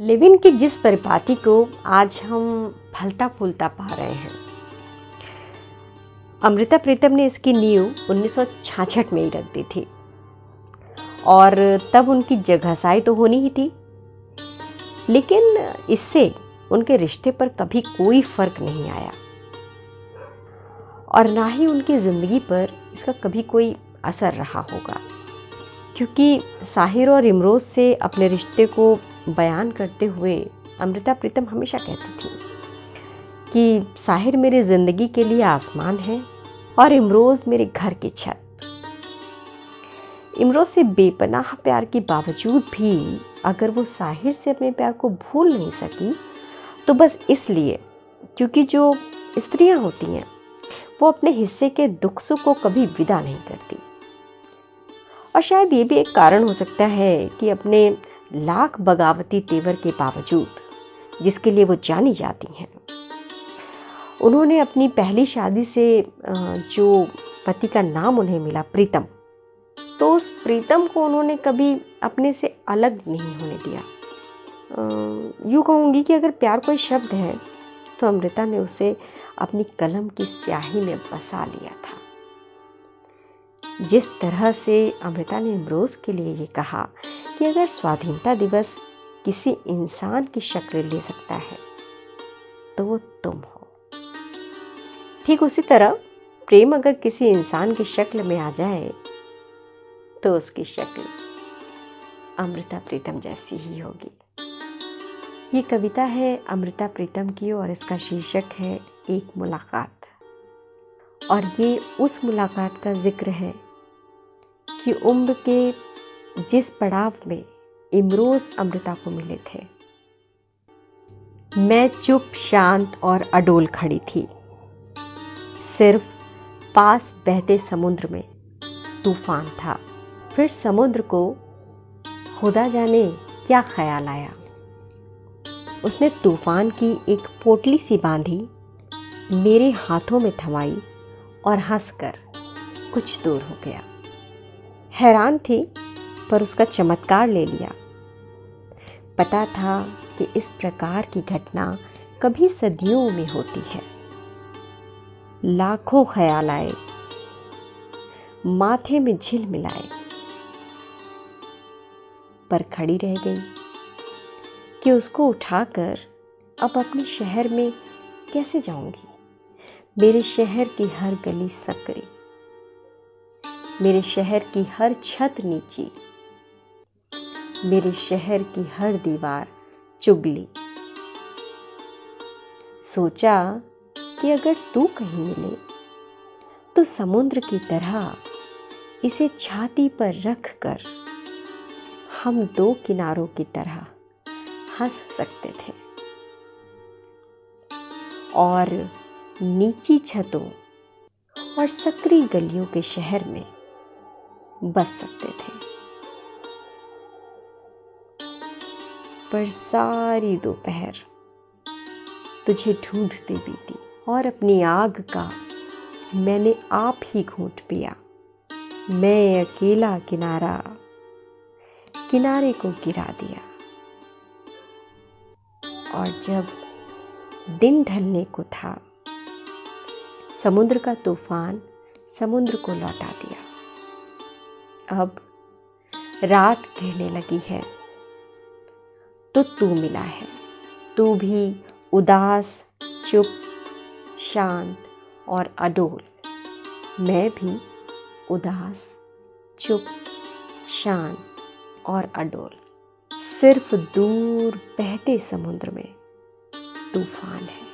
Living की जिस परिपाटी को आज हम फलता फूलता पा रहे हैं। अमृता प्रीतम ने इसकी नींव उन्नीस में ही रख दी थी। और तब उनकी जगहसाई तो होनी ही थी। लेकिन इससे उनके रिश्ते पर कभी कोई फ़र्क नहीं आया। और ना ही उनकी ज़िंदगी पर इसका कभी कोई असर रहा होगा। क्योंकि साहिर और इमरोज से अपने रिश्ते को बयान करते हुए अमृता प्रीतम हमेशा कहती थी कि साहिर मेरी ज़िंदगी के लिए आसमान है और इमरोज मेरे घर की छत। इमरोज से बेपनाह प्यार के बावजूद भी अगर वो साहिर से अपने प्यार को भूल नहीं सकी तो बस इसलिए, क्योंकि जो स्त्रियाँ होती हैं, वो अपने हिस्से के दुख सुख को कभी विदा नहीं करती। और शायद ये भी एक कारण हो सकता है कि अपने लाख बगावती तेवर के बावजूद, जिसके लिए वो जानी जाती हैं। उन्होंने अपनी पहली शादी से जो पति का नाम उन्हें मिला प्रीतम तो उस प्रीतम को उन्होंने कभी अपने से अलग नहीं होने दिया। यूँ कहूँगी कि अगर प्यार कोई शब्द है तो अमृता ने उसे अपनी कलम की स्याही में बसा लिया था। जिस तरह से अमृता ने अमरोज के लिए ये कहा कि अगर स्वाधीनता दिवस किसी इंसान की शक्ल ले सकता है तो वो तुम हो। ठीक उसी तरह प्रेम अगर किसी इंसान की शक्ल में आ जाए तो उसकी शक्ल अमृता प्रीतम जैसी ही होगी। ये कविता है अमृता प्रीतम की और इसका शीर्षक है एक मुलाकात। और ये उस मुलाकात का ज़िक्र है कि उम्र के जिस पड़ाव में इमरोज अमृता को मिले थे। मैं चुप, शांत और अडोल खड़ी थी। सिर्फ़ पास बहते समुद्र में तूफ़ान था। फिर समुद्र को खुदा जाने क्या ख्याल आया। उसने तूफ़ान की एक पोटली सी बांधी, मेरे हाथों में थमाई और हंसकर कुछ दूर हो गया। हैरान थी पर उसका चमत्कार ले लिया। पता था कि इस प्रकार की घटना कभी सदियों में होती है। लाखों ख्याल आए। माथे में झिल मिलाए। पर खड़ी रह गई कि उसको उठाकर अब अपने शहर में कैसे जाऊँगी? मेरे शहर की हर गली सकरी मेरे शहर की हर छत नीची। मेरे शहर की हर दीवार चुगली सोचा कि अगर तू कहीं मिले तो समुद्र की तरह इसे छाती पर रख कर हम दो किनारों की तरह हंस सकते थे। और नीची छतों और सकरी गलियों के शहर में बस सकते थे। पर सारी दोपहर। तुझे ढूंढती बीती और अपनी आग का मैंने आप ही घूंट पिया। मैं अकेला किनारा, किनारे को गिरा दिया। और जब दिन ढलने को था, समुद्र का तूफ़ान समुद्र को लौटा दिया। अब रात कहने लगी है। तो तू मिला है। तू भी उदास, चुप, शांत और अडोल। मैं भी उदास, चुप, शांत और अडोल। सिर्फ़ दूर बहते समुद्र में तूफ़ान है।